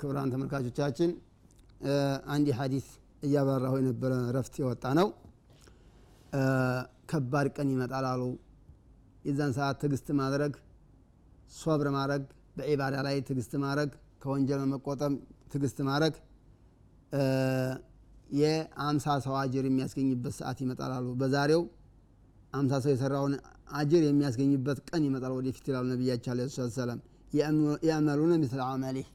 ክቡራን ተመልካቾቻችን አንድ ሐዲስ እያበራሁ የነበረ ረፍት የወጣ ነው። ከባድ ቀን ይመጣል አሉ። የዛን ሰዓት ትግስት ማድረግ ሶብር ማድረግ በዒባዳ ላይ ትግስት ማድረግ ከወንጀል መቆጠብ ትግስት ማድረግ የአምሳ ሰው አጅር የሚያስገኝበት ሰዓት ይመጣል አሉ። በዛሬው አምሳ ሰው የሰራውን አጅር የሚያስገኝበት ቀን ይመጣል ወደፊት ይላሉ ነቢያቸው አለ ሰላም የአመሉነ ምስል አመሊህ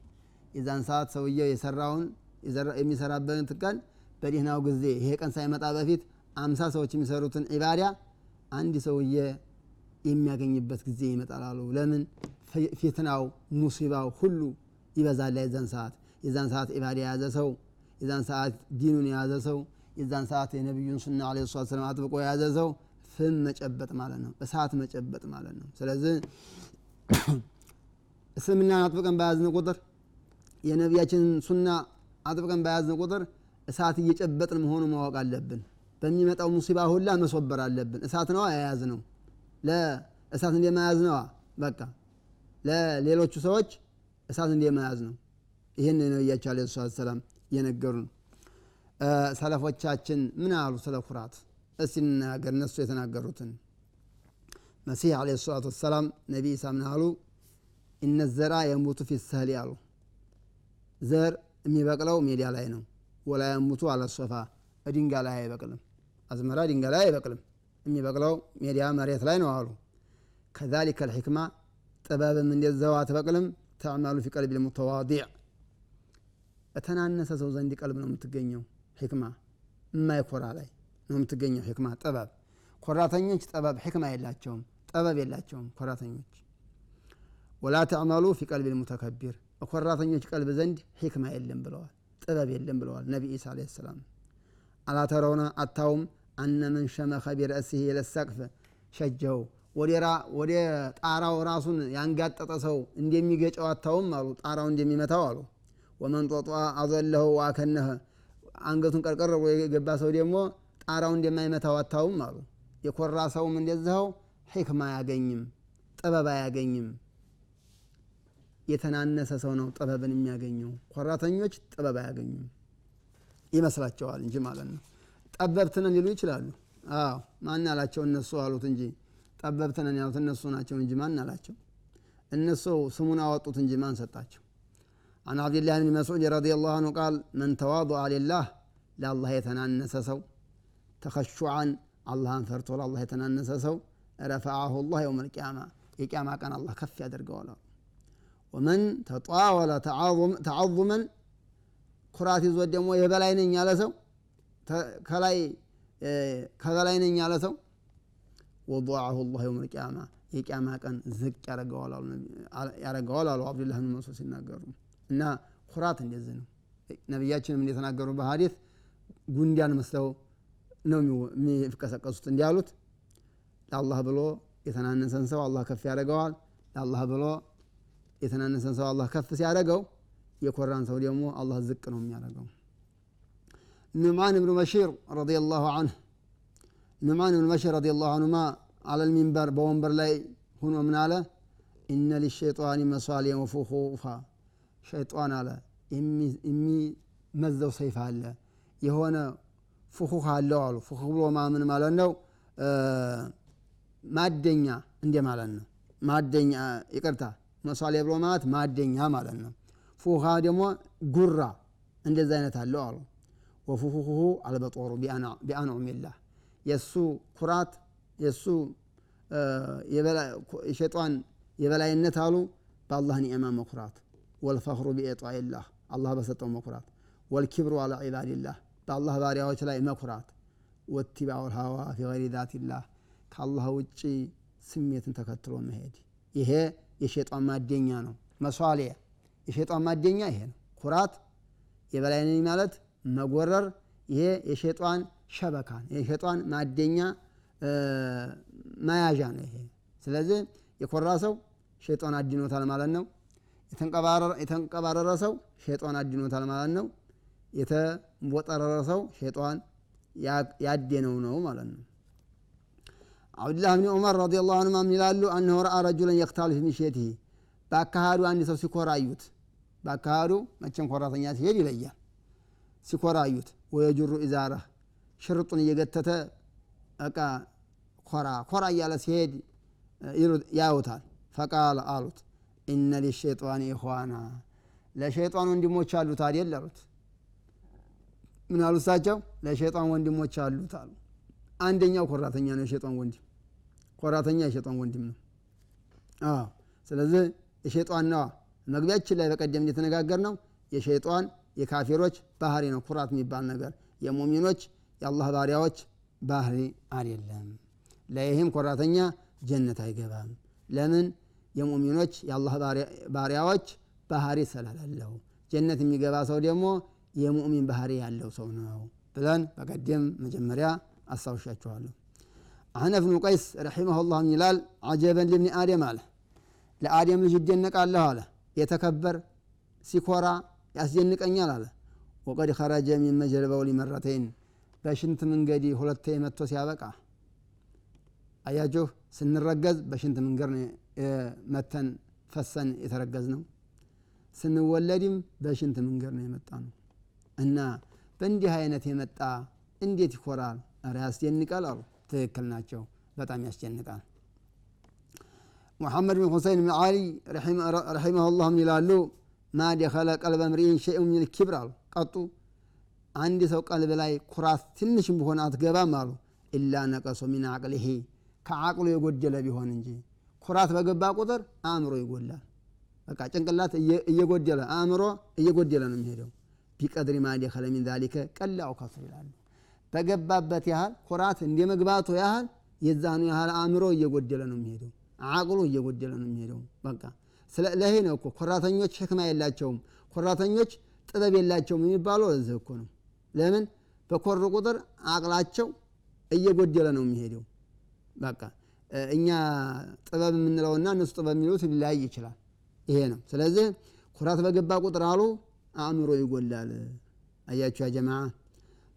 የዛን ሰዓት ሰውየው የሰራውን የሚሰራበትን ቀን በደህናው ጊዜ ይሄ ቀን ሳይመጣ በፊት አምሳ ሰዎች የሚሰሩትን ዒባዳ አንድ ሰውዬ የሚያገኝበት ጊዜ ይመጣል አሉ ለምን ፊትናው ሙሲባው ሁሉ ይበዛል የዛን ሰዓት። የዛን ሰዓት ዒባዳ የያዘ ሰው የዛን ሰዓት ዲኑን የያዘ ሰው የዛን ሰዓት የነቢዩን ሱና አለ ሰላት ሰላም አጥብቆ የያዘ ሰው ፍም መጨበጥ ማለት ነው እሳት መጨበጥ ማለት ነው። ስለዚህ እስልምናን አጥብቀን በያዝን ቁጥር የነቢያችንን ሱና አጥብቀን በያዝን ቁጥር እሳት እየጨበጥን መሆኑ ማወቅ አለብን። በሚመጣው ሙሲባ ሁላ መሶበር አለብን። እሳት ነዋ የያዝ ነው ለእሳት እንደመያዝ ነዋ። በቃ ለሌሎቹ ሰዎች እሳት እንደመያዝ ነው። ይህን ነቢያቸው አለ ሰላት ሰላም እየነገሩን ሰለፎቻችን ምን አሉ ስለ ኩራት? እስቲ እንናገር እነሱ የተናገሩትን። መሲህ አለ ሰላቱ ወሰላም ነቢ ኢሳ ምን አሉ? እነ ዘራ የሙቱ ፊ አሉ ዘር የሚበቅለው ሜዳ ላይ ነው። ወላ የሙቱ አለሶፋ ድንጋ ላይ አይበቅልም። አዝመራ ድንጋ ላይ አይበቅልም። የሚበቅለው ሜዳ መሬት ላይ ነው አሉ። ከዛሊከ ልሕክማ ጥበብም እንደዛው አትበቅልም። ተዕመሉ ፊ ቀልቢ ልሙተዋዲዕ በተናነሰ ሰው ዘንድ ቀልብ ነው የምትገኘው ሕክማ። የማይኮራ ላይ ነው የምትገኘው ሕክማ ጥበብ። ኮራተኞች ጥበብ ሕክማ የላቸውም። ጥበብ የላቸውም ኮራተኞች። ወላ ተዕመሉ ፊ ቀልቢ ልሙተከቢር በኮራተኞች ቀልብ ዘንድ ሕክማ የለም ብለዋል ጥበብ የለም ብለዋል ነቢ ኢሳ አለ ሰላም። አላተረውነ አታውም አነ መን ሸመኸ ቢረእሲህ የለሰቅፍ ሸጀው ወደ ጣራው ራሱን ያንጋጠጠ ሰው እንደሚገጨው አታውም አሉ ጣራው እንደሚመታው አሉ። ወመን ጦጧ አዘለሁ ዋከነህ አንገቱን ቀርቀር የገባ ሰው ደግሞ ጣራው እንደማይመታው አታውም አሉ። የኮራ ሰውም እንደዚኸው ሕክማ አያገኝም ጥበብ አያገኝም የተናነሰ ሰው ነው ጥበብን የሚያገኘው ኮራተኞች ጥበብ አያገኙም ይመስላቸዋል እንጂ ማለት ነው ጠበብትነን ሊሉ ይችላሉ አዎ ማን አላቸው እነሱ አሉት እንጂ ጠበብትነን ያሉት እነሱ ናቸው እንጂ ማን አላቸው እነሱ ስሙን አወጡት እንጂ ማን ሰጣቸው عن عبد الله بن مسعود رضي الله عنه قال من تواضع لله لا الله يتنانس سو تخشعا الله انفرت ولا الله يتنانس سو رفعه الله يوم القيامة القيامة كان الله كف يدرق ወመን ተጣወለ ተዓظመን ኩራት ይዞ ደግሞ የበላይ ነኝ ያለ ሰው ከላይ ከበላይ ነኝ ያለ ሰው ወضዓሁ ላህ የውም ልቅያማ የቅያማ ቀን ዝቅ ያደረገዋል አሉ አብዱላህ ብን መስዑድ ሲናገሩ። እና ኩራት እንደዚህ ነው። ነቢያችንም እንደተናገሩ በሀዲት ጉንዳን መስለው ነው የሚቀሰቀሱት እንዲያሉት ለአላህ ብሎ የተናነሰን ሰው አላህ ከፍ ያደረገዋል ለአላህ ብሎ የተናነሰን ሰው አላህ ከፍ ሲያደረገው የኮራን ሰው ደግሞ አላህ ዝቅ ነው የሚያደርገው። ኑዕማን ብኑ በሺር ረዲየላሁ አንህ ኑዕማን ብኑ በሺር ረዲየላሁ አንሁማ አለል በወንበር ላይ ሁኖ ምን አለ? ኢነ ሊሸይጣን መሷሊየን ወፉኹፋ። ሸይጣን አለ የሚመዘው ሰይፍ አለ የሆነ ፉኹህ አለው አሉ። ፉኹህ ብሎ ማምን ማለት ነው ማደኛ እንደ ማለት ነው። ማደኛ ይቅርታ መሷሊያ ብሎ ማለት ማደኛ ማለት ነው። ፉሃ ደግሞ ጉራ እንደዚ አይነት አለው አሉ። ወፉፉሁ አልበጦሩ ቢአንዑሚላህ የእሱ ኩራት የእሱ የሸጧን የበላይነት አሉ። በአላህ ኒዕማ መኩራት። ወልፈኽሩ ቢኢጣኢላህ አላህ በሰጠው መኩራት። ወልኪብሩ አላ ዒባድላህ በአላህ ባሪያዎች ላይ መኩራት። ወትባዑ ልሀዋ ፊ ገይሪ ዛትላህ ከአላህ ውጭ ስሜትን ተከትሎ መሄድ። ይሄ የሸጧን ማደኛ ነው። መሷሊያ የሸጧን ማደኛ ይሄ ነው። ኩራት የበላይ ነኝ ማለት መጎረር ይሄ የሸጧን ሸበካ የሸጧን ማደኛ መያዣ ነው ይሄ። ስለዚህ የኮራ ሰው ሸጧን አድኖታል ማለት ነው። የተንቀባረረ ሰው ሸጧን አድኖታል ማለት ነው። የተንቦጠረረ ሰው ሸጧን ያደነው ነው ማለት ነው አብዱላህ ብን ዑመር ረዲ ላሁ አንማ ምን ይላሉ አነሁ ረአ ረጁለን የክታሉ ፊ በአካሃዱ አንድ ሰው ሲኮራ አዩት በአካሃዱ መቼም ኮራተኛ ሲሄድ ይለያል። ሲኮራዩት ወየጅሩ ኢዛራ ሽርጡን እየገተተ እቃ ኮራ ኮራ እያለ ሲሄድ ያዩታል። ፈቃል አሉት ኢነ ሊሸይጣን ኢኽዋና ለሸይጣን ወንድሞች አሉት አደል አሉት። ምን አሉ እሳቸው? ለሸይጣን ወንድሞች አሉት አሉ አንደኛው ኮራተኛ ነው የሸይጣን ወንድም። ኮራተኛ የሸይጣን ወንድም ነው። ስለዚህ የሸይጣን ነዋ። መግቢያችን ላይ በቀደም እንደተነጋገር ነው የሸይጣን የካፊሮች ባህሪ ነው። ኩራት የሚባል ነገር። የሙሚኖች የአላህ ባሪያዎች ባህሪ አይደለም። ለይህም ኮራተኛ ጀነት አይገባም። ለምን? የሙሚኖች የአላህ ባሪያዎች ባህሪ ስለሌለው ጀነት የሚገባ ሰው ደግሞ የሙእሚን ባህሪ ያለው ሰው ነው ብለን በቀደም መጀመሪያ አስታውሻችኋለሁ አህነፍ ብኑ ቀይስ ረሒመሁ ይላል? አጀበን ልብኒ አደም አለ። ለአደም ልጅ ይደነቃለሁ አለ። የተከበር ሲኮራ ያስደንቀኛል አለ። ወቀድ ኸረጀ ሚን መጀልበው ሊመረተይን በሽንት መንገዲ ሁለቴ መጥቶ ሲያበቃ። አያችሁ ስንረገዝ በሽንት መንገድ መተን ፈሰን የተረገዝ ነው ስንወለድም በሽንት መንገድ ነው የመጣ ነው እና በእንዲህ አይነት የመጣ እንዴት ይኮራል ረ ያስደንቃል አሉ ትክክል ናቸው። በጣም ያስደንቃል ሙሐመድ ብን ሁሰይን ብን ዓሊ ረሒመሁ ላህ ይላሉ? ማ ደኸለ ቀልበ ምርኢን ሸይኡ ሚን ኪብር አሉ። ቀጡ። አንድ ሰው ቀልብ ላይ ኩራት ትንሽም ቢሆን አትገባም አሉ። ኢላ ነቀሶ ሚን አቅሊሂ ከአቅሉ የጎደለ ቢሆን እንጂ። ኩራት በገባ ቁጥር አእምሮ ይጎላል በቃ ጭንቅላት እየጎደለ አእምሮ እየጎደለ ነው የሚሄደው። ቢቀድሪ ማ ደኸለ ሚን ዛሊከ ቀላው ከሱ ይላሉ በገባበት ያህል ኩራት እንደ መግባቱ ያህል የዛኑ ያህል አእምሮ እየጎደለ ነው የሚሄደው አቅሉ እየጎደለ ነው የሚሄደው። በቃ ለይሄ ነው እኮ ኮራተኞች ሕክማ የላቸውም ኮራተኞች ጥበብ የላቸውም የሚባለው እዚህ እኮ ነው። ለምን? በኮሩ ቁጥር አቅላቸው እየጎደለ ነው የሚሄደው። በቃ እኛ ጥበብ የምንለውና እነሱ ጥበብ የሚሉት ሊለያይ ይችላል። ይሄ ነው። ስለዚህ ኩራት በገባ ቁጥር አሉ አእምሮ ይጎላል አያችሁ ያ ጀማ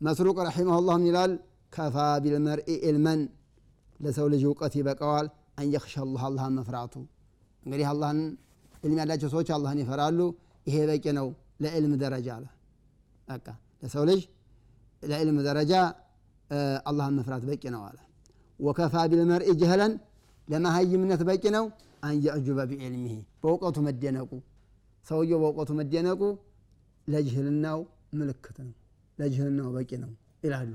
መስሩቅ ረሒመሁ ላህ ይላል ከፋ ቢልመርኢ ኢልመን ለሰው ልጅ እውቀት ይበቀዋል አንየክሻ አላህ አላህን መፍራቱ እንግዲህ አላህን ዕልም ያላቸው ሰዎች አላህን ይፈራሉ። ይሄ በቂ ነው። ለዕልም ደረጃ አለ። በቃ ለሰው ልጅ ለዕልም ደረጃ አላህን መፍራት በቂ ነው አለ። ወከፋ ቢልመርኢ ጀህለን ለመሀይምነት በቂ ነው። አንየዕጁበ ቢዕልሚሂ በእውቀቱ መደነቁ ሰውየው በእውቀቱ መደነቁ ለጅህልናው ምልክት ነው ለጅህልናው በቂ ነው ይላሉ።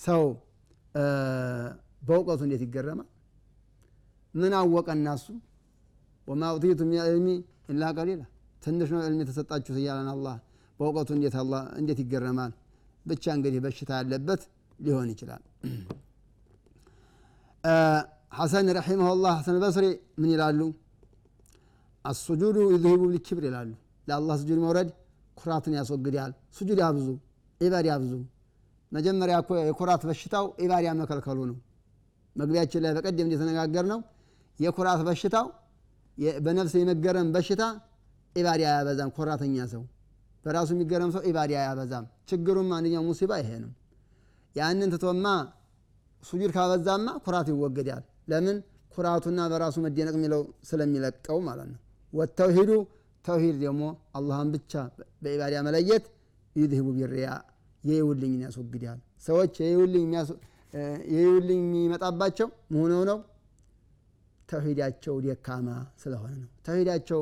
ሰው በእውቀቱ እንዴት ይገረማል? ምን አወቀ እናሱ? وما أوتيتم من العلم إلا قليلا። ትንሽ ነው ዕልም የተሰጣችሁት እያለን አላህ በእውቀቱ እንዴት ይገረማል? ብቻ እንግዲህ በሽታ ያለበት ሊሆን ይችላል። ሐሰን رحمه الله ሐሰን በስሪ ምን ይላሉ? السجود يذهب الكبر ይላሉ። ለአላህ ስጁድ መውረድ ኩራትን ያስወግዳል። ስጁድ ያብዙ ኢባድ ያብዙ። መጀመሪያ የኩራት በሽታው ኢባድ መከልከሉ ነው። መግቢያችን ላይ በቀደም እንደተነጋገር ነው የኩራት በሽታው በነፍስ የመገረም በሽታ ኢባዳ አያበዛም። ኮራተኛ ሰው በራሱ የሚገረም ሰው ኢባዳ አያበዛም። ችግሩም አንደኛው ሙሲባ ይሄ ነው። ያንን ትቶማ ሱጁድ ካበዛማ ኩራት ይወገዳል። ለምን? ኩራቱና በራሱ መደነቅ የሚለው ስለሚለቀው ማለት ነው። ወተውሂዱ ተውሂድ ደግሞ አላህን ብቻ በኢባዳ መለየት ዩድሂቡ ቢሪያ የይውልኝን ያስወግዳል ሰዎች የይውልኝ የሚመጣባቸው መሆነው ነው? ተውሂዳቸው ደካማ ስለሆነ ነው። ተውሂዳቸው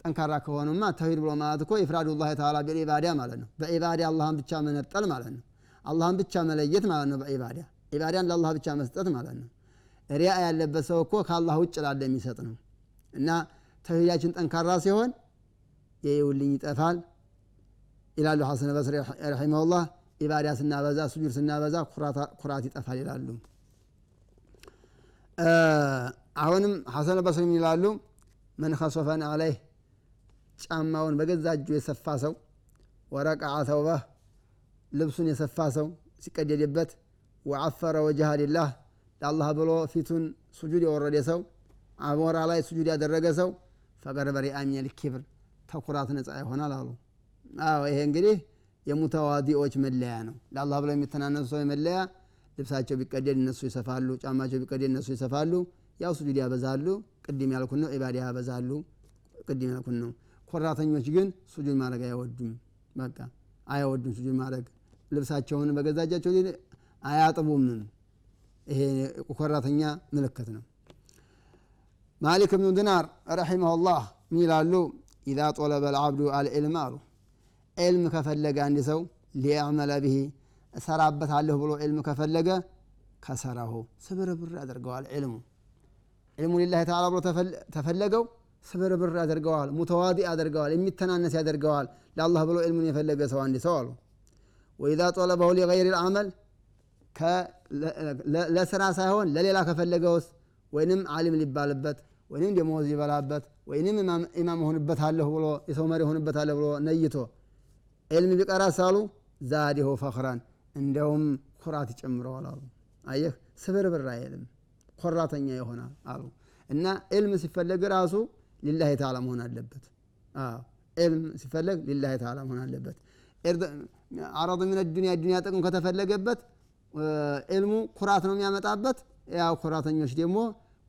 ጠንካራ ከሆኑማ ተውሂድ ብሎ ማለት እኮ ኢፍራዱላህ ተዓላ ቢልኢባዳ ማለት ነው። በኢባዳ አላህን ብቻ መነጠል ማለት ነው። አላህን ብቻ መለየት ማለት ነው። በኢባዳ ኢባዳን ለአላህ ብቻ መስጠት ማለት ነው። ሪያ ያለበት ሰው እኮ ከአላህ ውጭ ላለ የሚሰጥ ነው። እና ተውሂዳችን ጠንካራ ሲሆን የይውልኝ ይጠፋል ይላሉ ሐሰን በስሪ ረሒመሁላህ ኢባዳ ስናበዛ ስጁድ ስናበዛ ኩራት ይጠፋል ይላሉ። አሁንም ሐሰን በስሪ ይላሉ። መን ከሶፈን አለይህ ጫማውን በገዛ እጁ የሰፋ ሰው ወረቀዐ ተውበህ ልብሱን የሰፋ ሰው ሲቀደድበት ወዐፈረ ወጅሃ ሊላህ ለአላህ ብሎ ፊቱን ስጁድ የወረደ ሰው አሞራ ላይ ስጁድ ያደረገ ሰው فقد برئ من الكبر ከኩራት ነፃ ይሆናል አሉ አዎ ይሄ እንግዲህ የሙተዋዲዎች መለያ ነው። ለአላህ ብለው የሚተናነሱ ሰው መለያ ልብሳቸው ቢቀደድ እነሱ ይሰፋሉ ጫማቸው ቢቀደድ እነሱ ይሰፋሉ። ያው ስጁድ ያበዛሉ። ቅድም ያልኩን ነው ኢባዳ ያበዛሉ። ቅድም ያልኩን ነው። ኩራተኞች ግን ሱጁድ ማድረግ አይወዱም። በቃ አይወዱም ሱጁድ ማድረግ። ልብሳቸውን በገዛ አያጥቡም። ይሄ ኮራተኛ ምልክት ነው። ማሊክ ብኑ ዲናር ረሒመሁላህ ምን ይላሉ? ኢዛ ጦለበ ልዓብዱ አልዕልም አሉ ዕልም ከፈለገ አንድ ሰው ሊያዕመለ ብሂ እሰራበታለሁ ብሎ ዕልም ከፈለገ ከሰረሁ ስብርብር ያደርገዋል ዕልሙ ዕልሙ ሊላህ ተዓላ ብሎ ተፈለገው ስብርብር ያደርገዋል ሙተዋዲ ያደርገዋል የሚተናነስ ያደርገዋል ለአላህ ብሎ ዕልሙን የፈለገ ሰው አንድ ሰው አሉ ወኢዛ ጦለበሁ ሊገይር ልዓመል ለስራ ሳይሆን ለሌላ ከፈለገውስ ወይንም አሊም ሊባልበት ወይንም ደሞዝ ሊበላበት ወይንም ኢማም ሆንበታለሁ ብሎ የሰው መሪ ሆንበታለሁ ብሎ ነይቶ ዕልም ቢቀራ ሳሉ ዛዲሁ ፈኽራን እንደውም ኩራት ይጨምረዋል አሉ። አየህ ስብርብር አይልም ኮራተኛ ይሆናል አሉ። እና ዕልም ሲፈለግ ራሱ ሊላህ ተዓላ መሆን አለበት። ዕልም ሲፈለግ ሊላህ ተዓላ መሆን አለበት። አረዱ ምን ዱኒያ ዱኒያ ጥቅም ከተፈለገበት ዕልሙ ኩራት ነው የሚያመጣበት። ያው ኮራተኞች ደግሞ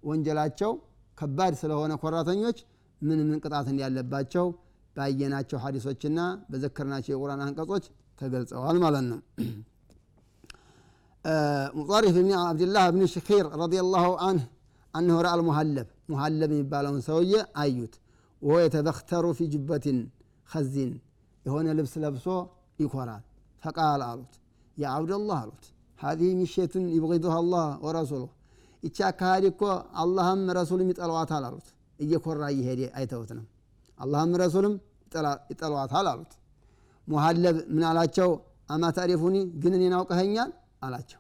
ወንጀላቸው ከባድ ስለሆነ ኮራተኞች ምን ምን ቅጣት እንዳለባቸው ባየናቸው ሀዲሶችና በዘከርናቸው የቁርአን አንቀጾች ተገልጸዋል ማለት ነው። ሙጣሪፍ ብኒ አብድላህ ብኒ ሽኪር ረዲ ላሁ አንህ አነሁ ረአል ሙሀለብ ሙሀለብ የሚባለውን ሰውዬ አዩት። ወሆ የተበክተሩ ፊ ጅበትን ከዚን የሆነ ልብስ ለብሶ ይኮራል። ፈቃል አሉት። ያ አብደላህ አሉት ሀዚህ ሚሸትን ይብغضها الله ወረሱሉ ይቺ አካሃዲ እኮ አላህም ረሱልም ይጠለዋታል አሉት። እየኮራ እየሄደ አይተውት ነው። አላህም ረሱልም ይጠለዋታል አሉት። ሙሀለብ ምን አላቸው? አማ ታሪፉኒ ግን እኔን አውቀኸኛል አላቸው።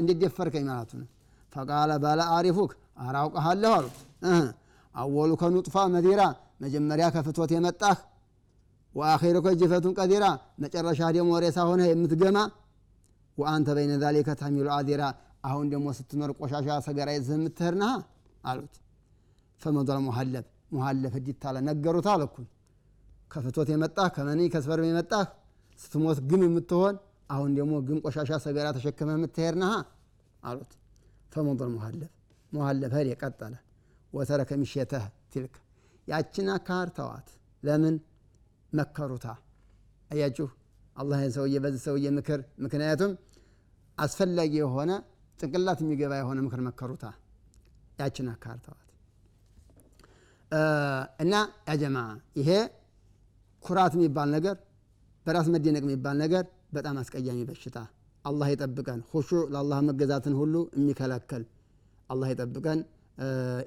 እንዴት ደፈርከኝ ማለቱ ነው? ፈቃለ ባለ አሪፉክ አራውቀሃለሁ አሉት። አወሉ ከኑጥፋ መዲራ መጀመሪያ ከፍቶት የመጣህ ወአኺሩ ከጅፈቱን ቀዲራ መጨረሻ ደግሞ ሬሳ ሆነ የምትገማ ወአንተ በይነ ዛሊከ ተሚሉ አዲራ አሁን ደግሞ ስትኖር ቆሻሻ ሰገራ ይዘህ የምትሄድ ነሃ አሉት። ፈመዷል ሙሀለብ ሙሀለብ ህዲት ታለ ነገሩት አለኩን ከፍቶት የመጣህ ከመኒ ከስበርም የመጣህ ስትሞት ግም የምትሆን አሁን ደግሞ ግም ቆሻሻ ሰገራ ተሸክመ የምትሄድ ነሃ አሉት። ፈመዷል ሙሀለብ ሙሀለብ ሄድ የቀጠለ ወተረከ ሚሸተህ ትልክ። ያችን አካር ተዋት። ለምን? መከሩታ። አያችሁ አላህ ሰውዬ በዚህ ሰውዬ ምክር ምክንያቱም አስፈላጊ የሆነ ጭንቅላት የሚገባ የሆነ ምክር መከሩታ። ያችን አካር እና ያጀማ ይሄ ኩራት የሚባል ነገር በራስ መደነቅ የሚባል ነገር በጣም አስቀያሚ በሽታ። አላህ ይጠብቀን። ሁሹ ለአላህ መገዛትን ሁሉ የሚከለክል አላህ ይጠብቀን።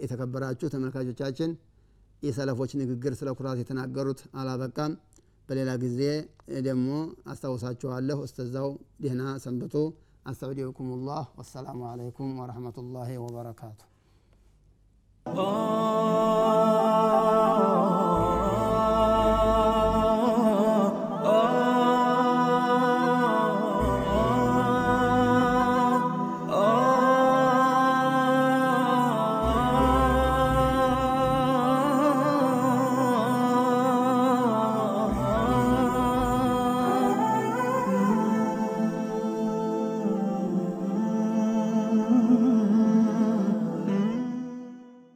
የተከበራችሁ ተመልካቾቻችን የሰለፎች ንግግር ስለ ኩራት የተናገሩት አላበቃም። በሌላ ጊዜ ደግሞ አስታውሳችኋለሁ እስተዛው ደህና ሰንብቱ። አስተውዲኩም ላህ ወሰላሙ አለይኩም ወረሕመቱላሂ ወበረካቱ